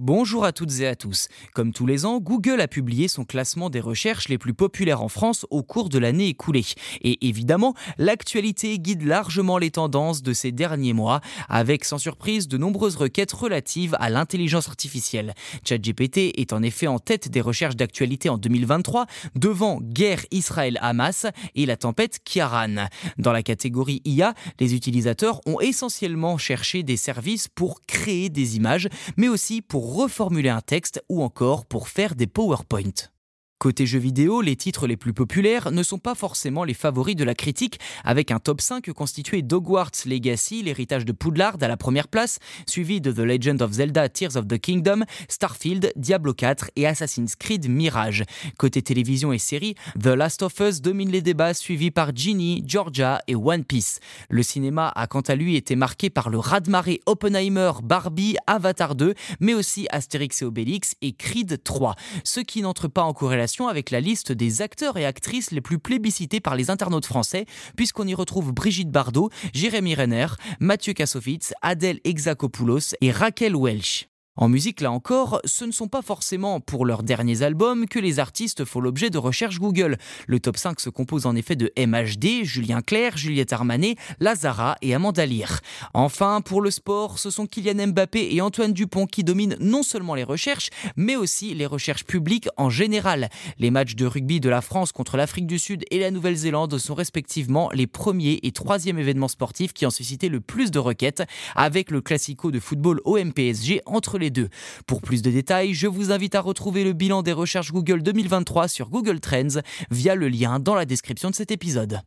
Bonjour à toutes et à tous. Comme tous les ans, Google a publié son classement des recherches les plus populaires en France au cours de l'année écoulée. Et évidemment, l'actualité guide largement les tendances de ces derniers mois, avec sans surprise de nombreuses requêtes relatives à l'intelligence artificielle. ChatGPT est en effet en tête des recherches d'actualité en 2023, devant guerre Israël-Hamas et la tempête Kiaran. Dans la catégorie IA, les utilisateurs ont essentiellement cherché des services pour créer des images, mais aussi pour reformuler un texte ou encore pour faire des PowerPoint. Côté jeux vidéo, les titres les plus populaires ne sont pas forcément les favoris de la critique, avec un top 5 constitué d'Hogwarts Legacy, l'héritage de Poudlard à la première place, suivi de The Legend of Zelda Tears of the Kingdom, Starfield, Diablo 4 et Assassin's Creed Mirage. Côté télévision et séries, The Last of Us domine les débats, suivi par Ginny, Georgia et One Piece. Le cinéma a quant à lui été marqué par le raz-de-marée Oppenheimer, Barbie, Avatar 2, mais aussi Astérix et Obélix et Creed 3, ce qui n'entre pas en corrélation avec la liste des acteurs et actrices les plus plébiscités par les internautes français, puisqu'on y retrouve Brigitte Bardot, Jérémy Renner, Mathieu Kassovitz, Adèle Exakopoulos et Raquel Welch. En musique, là encore, ce ne sont pas forcément pour leurs derniers albums que les artistes font l'objet de recherches Google. Le top 5 se compose en effet de MHD, Julien Clerc, Juliette Armanet, Lazara et Amanda Lear. Enfin, pour le sport, ce sont Kylian Mbappé et Antoine Dupont qui dominent non seulement les recherches, mais aussi les recherches publiques en général. Les matchs de rugby de la France contre l'Afrique du Sud et la Nouvelle-Zélande sont respectivement les premiers et troisièmes événements sportifs qui ont suscité le plus de requêtes, avec le classico de football OMPSG entre Pour plus de détails, je vous invite à retrouver le bilan des recherches Google 2023 sur Google Trends via le lien dans la description de cet épisode.